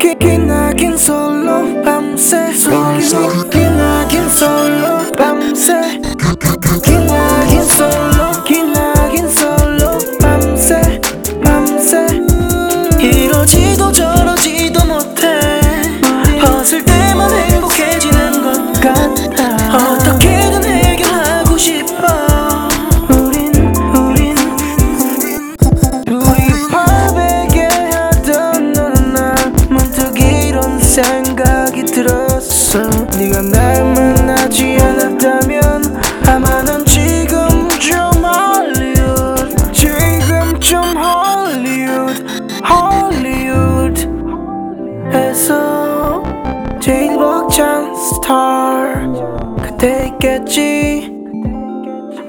기나긴 솔로 밤새. 기나긴 솔로 밤새. 기나긴 솔로 기나긴 솔로 밤새 밤새. 이러지도 저 네가 날 만나지 않았다면 아마 넌 지금 좀 헐리우드 지금 좀 헐리우드 헐리우드에서 제일 벅찬 스타 그때 있겠지?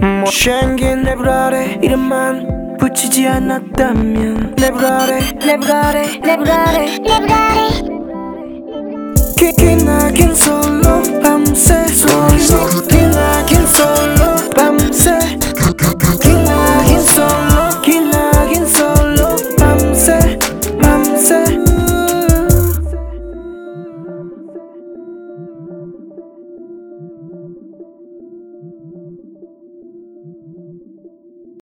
못생긴 내불 아래 이름만 붙이지 않았다면 내불 아래 내불 아래 내불 아래 기- 기 나긴 솔로